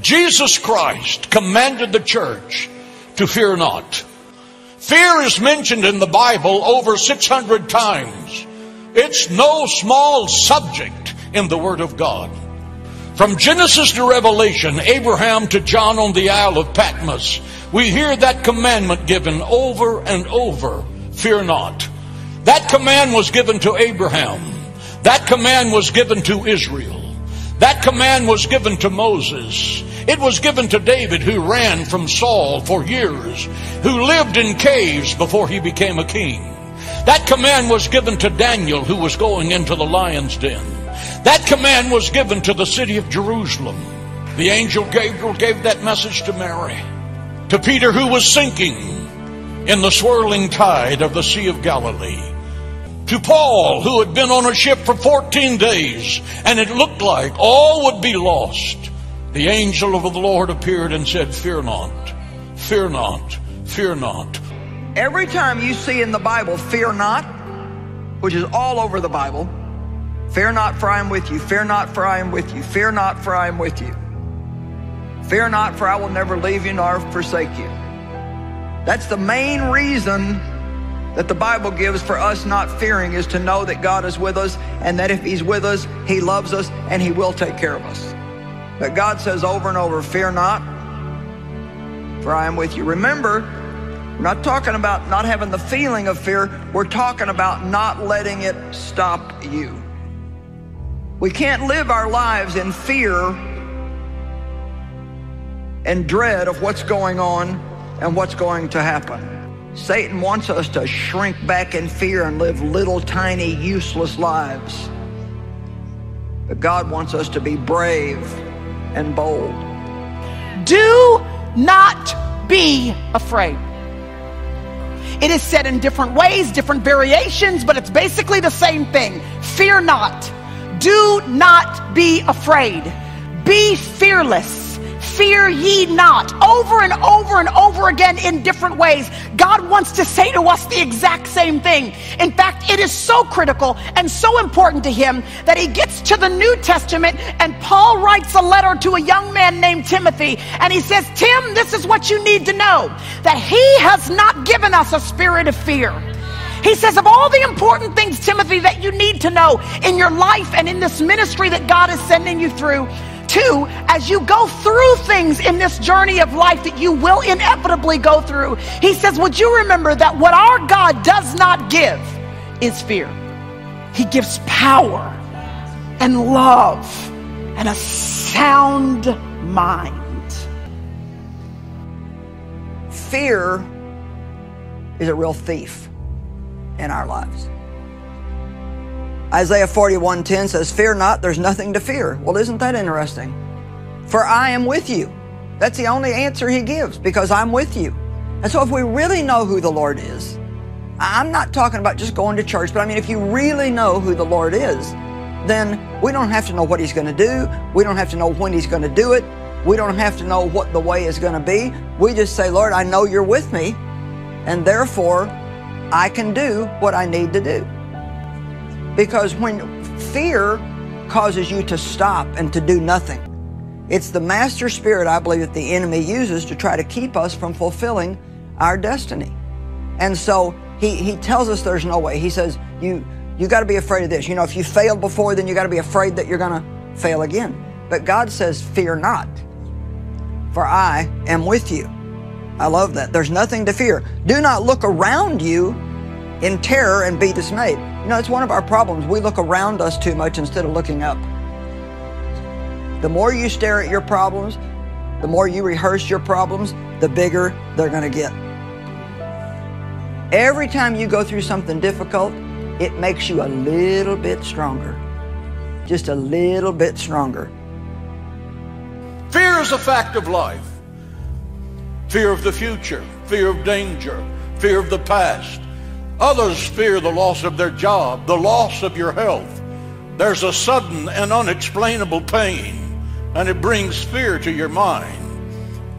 Jesus Christ commanded the church to fear not. Fear is mentioned in the Bible over 600 times. It's no small subject in the Word of God. From Genesis to Revelation, Abraham to John on the Isle of Patmos, we hear that commandment given over and over fear not. That command was given to Abraham. That command was given to Israel. That command was given to Moses. It was given to David, who ran from Saul for years, who lived in caves before he became a king. That command was given to Daniel, who was going into the lion's den. That command was given to the city of Jerusalem. The angel Gabriel gave that message to Mary. To Peter, who was sinking in the swirling tide of the Sea of Galilee. To Paul, who had been on a ship for 14 days, and it looked like all would be lost the angel of the Lord appeared and said, Fear not, fear not, fear not. Every time you see in the Bible, fear not, which is all over the Bible, fear not, for I am with you, fear not, for I am with you, fear not, for I am with you. Fear not, for I will never leave you nor forsake you. That's the main reason that the Bible gives for us not fearing is to know that God is with us and that if He's with us, He loves us and He will take care of us. But God says over and over, fear not, for I am with you. Remember, we're not talking about not having the feeling of fear. We're talking about not letting it stop you. We can't live our lives in fear and dread of what's going on and what's going to happen. Satan wants us to shrink back in fear and live little tiny useless lives. But God wants us to be brave and bold. Do not be afraid. It is said in different ways, different variations, but it's basically the same thing. Fear not. Do not be afraid. Be fearless fear ye not. Over and over and over again in different ways. God wants to say to us the exact same thing. In fact, it is so critical and so important to him that he gets to the New Testament and Paul writes a letter to a young man named Timothy. And he says, Tim, this is what you need to know that he has not given us a spirit of fear. He says, of all the important things, Timothy, that you need to know in your life and in this ministry that God is sending you through, Two, as you go through things in this journey of life that you will inevitably go through, he says, Would you remember that what our God does not give is fear? He gives power and love and a sound mind. Fear is a real thief in our lives. Isaiah 41:10 says, "Fear not, there's nothing to fear." Well, isn't that interesting? For I am with you. That's the only answer he gives because I'm with you. And so if we really know who the Lord is, I'm not talking about just going to church, but I mean if you really know who the Lord is, then we don't have to know what he's going to do. We don't have to know when he's going to do it. We don't have to know what the way is going to be. We just say, Lord, I know you're with me, and therefore I can do what I need to do. Because when fear causes you to stop and to do nothing, it's the master spirit, I believe, that the enemy uses to try to keep us from fulfilling our destiny. And so he, he tells us there's no way. He says, you, you got to be afraid of this. You know, if you failed before, then you got to be afraid that you're going to fail again. But God says, fear not, for I am with you. I love that. There's nothing to fear. Do not look around you in terror and be dismayed. You know, it's one of our problems. We look around us too much instead of looking up. The more you stare at your problems, the more you rehearse your problems, the bigger they're going to get. Every time you go through something difficult, it makes you a little bit stronger. Just a little bit stronger. Fear is a fact of life. Fear of the future, fear of danger, fear of the past, Others fear the loss of their job, the loss of your health. There's a sudden and unexplainable pain, and it brings fear to your mind.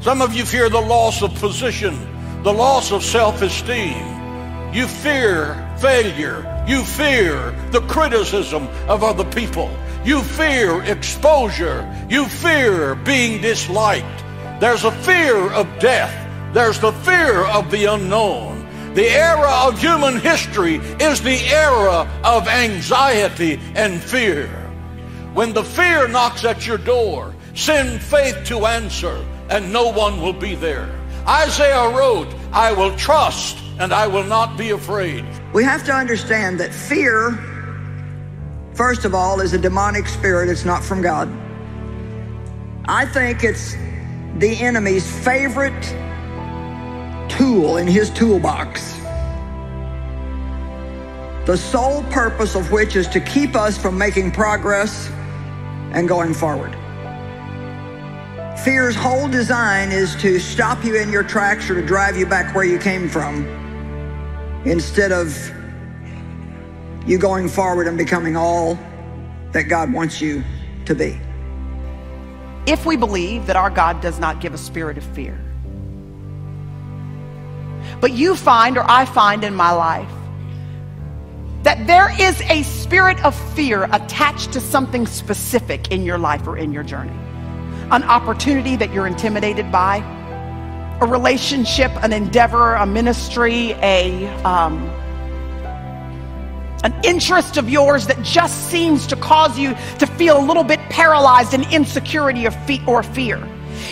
Some of you fear the loss of position, the loss of self-esteem. You fear failure. You fear the criticism of other people. You fear exposure. You fear being disliked. There's a fear of death. There's the fear of the unknown. The era of human history is the era of anxiety and fear. When the fear knocks at your door, send faith to answer, and no one will be there. Isaiah wrote, I will trust and I will not be afraid. We have to understand that fear, first of all, is a demonic spirit. It's not from God. I think it's the enemy's favorite tool in his toolbox. The sole purpose of which is to keep us from making progress and going forward. Fear's whole design is to stop you in your tracks or to drive you back where you came from instead of you going forward and becoming all that God wants you to be. If we believe that our God does not give a spirit of fear, but you find, or I find in my life, that there is a spirit of fear attached to something specific in your life or in your journey. An opportunity that you're intimidated by, a relationship, an endeavor, a ministry, a um, an interest of yours that just seems to cause you to feel a little bit paralyzed in insecurity or, fe- or fear.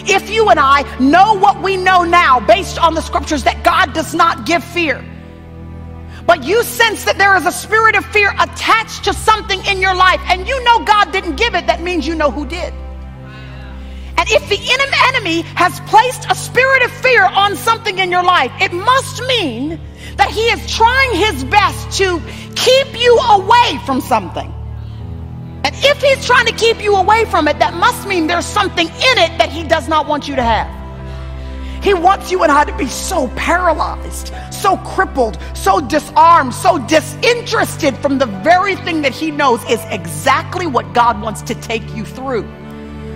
If you and I know what we know now based on the scriptures that God does not give fear, but you sense that there is a spirit of fear attached to something in your life, and you know God didn't give it, that means you know who did. And if the enemy has placed a spirit of fear on something in your life, it must mean that he is trying his best to keep you away from something. If he's trying to keep you away from it, that must mean there's something in it that he does not want you to have. He wants you and I to be so paralyzed, so crippled, so disarmed, so disinterested from the very thing that he knows is exactly what God wants to take you through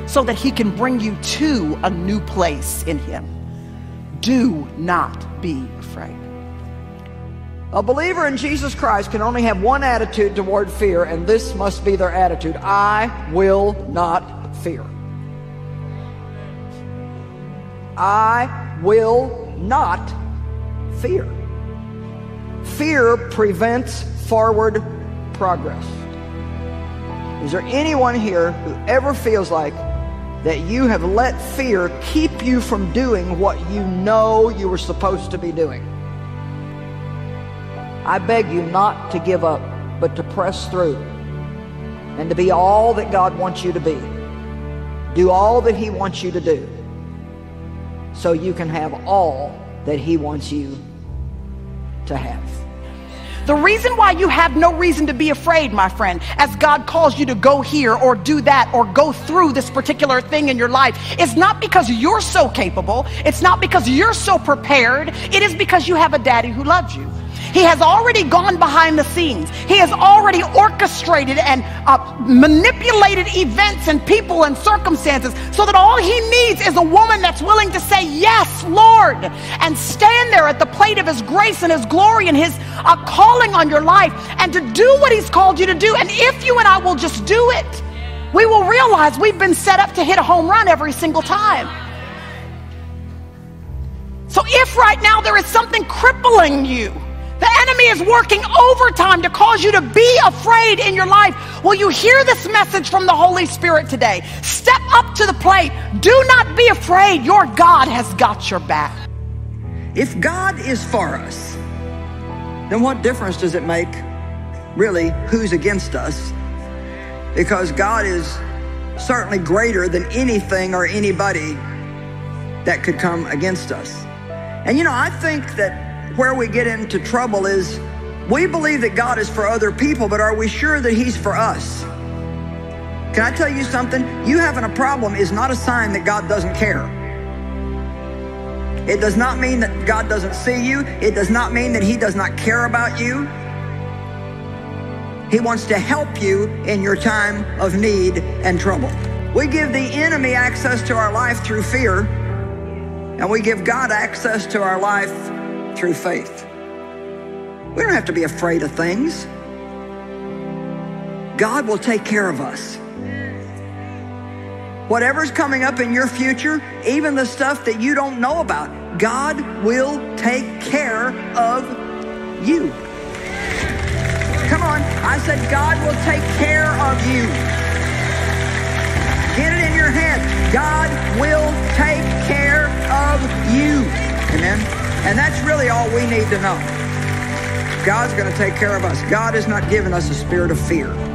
so that he can bring you to a new place in him. Do not be afraid. A believer in Jesus Christ can only have one attitude toward fear, and this must be their attitude I will not fear. I will not fear. Fear prevents forward progress. Is there anyone here who ever feels like that you have let fear keep you from doing what you know you were supposed to be doing? I beg you not to give up, but to press through and to be all that God wants you to be. Do all that He wants you to do so you can have all that He wants you to have. The reason why you have no reason to be afraid, my friend, as God calls you to go here or do that or go through this particular thing in your life, is not because you're so capable. It's not because you're so prepared. It is because you have a daddy who loves you. He has already gone behind the scenes. He has already orchestrated and uh, manipulated events and people and circumstances so that all he needs is a woman that's willing to say, Yes, Lord, and stand there at the plate of his grace and his glory and his uh, calling on your life and to do what he's called you to do. And if you and I will just do it, we will realize we've been set up to hit a home run every single time. So if right now there is something crippling you, the enemy is working overtime to cause you to be afraid in your life. Will you hear this message from the Holy Spirit today? Step up to the plate. Do not be afraid. Your God has got your back. If God is for us, then what difference does it make, really, who's against us? Because God is certainly greater than anything or anybody that could come against us. And you know, I think that where we get into trouble is we believe that God is for other people, but are we sure that He's for us? Can I tell you something? You having a problem is not a sign that God doesn't care. It does not mean that God doesn't see you. It does not mean that He does not care about you. He wants to help you in your time of need and trouble. We give the enemy access to our life through fear, and we give God access to our life through faith. We don't have to be afraid of things. God will take care of us. whatever's coming up in your future, even the stuff that you don't know about, God will take care of you. Come on. I said, God will take care of you. Get it in your head. God will take care all we need to know. God's going to take care of us. God has not given us a spirit of fear.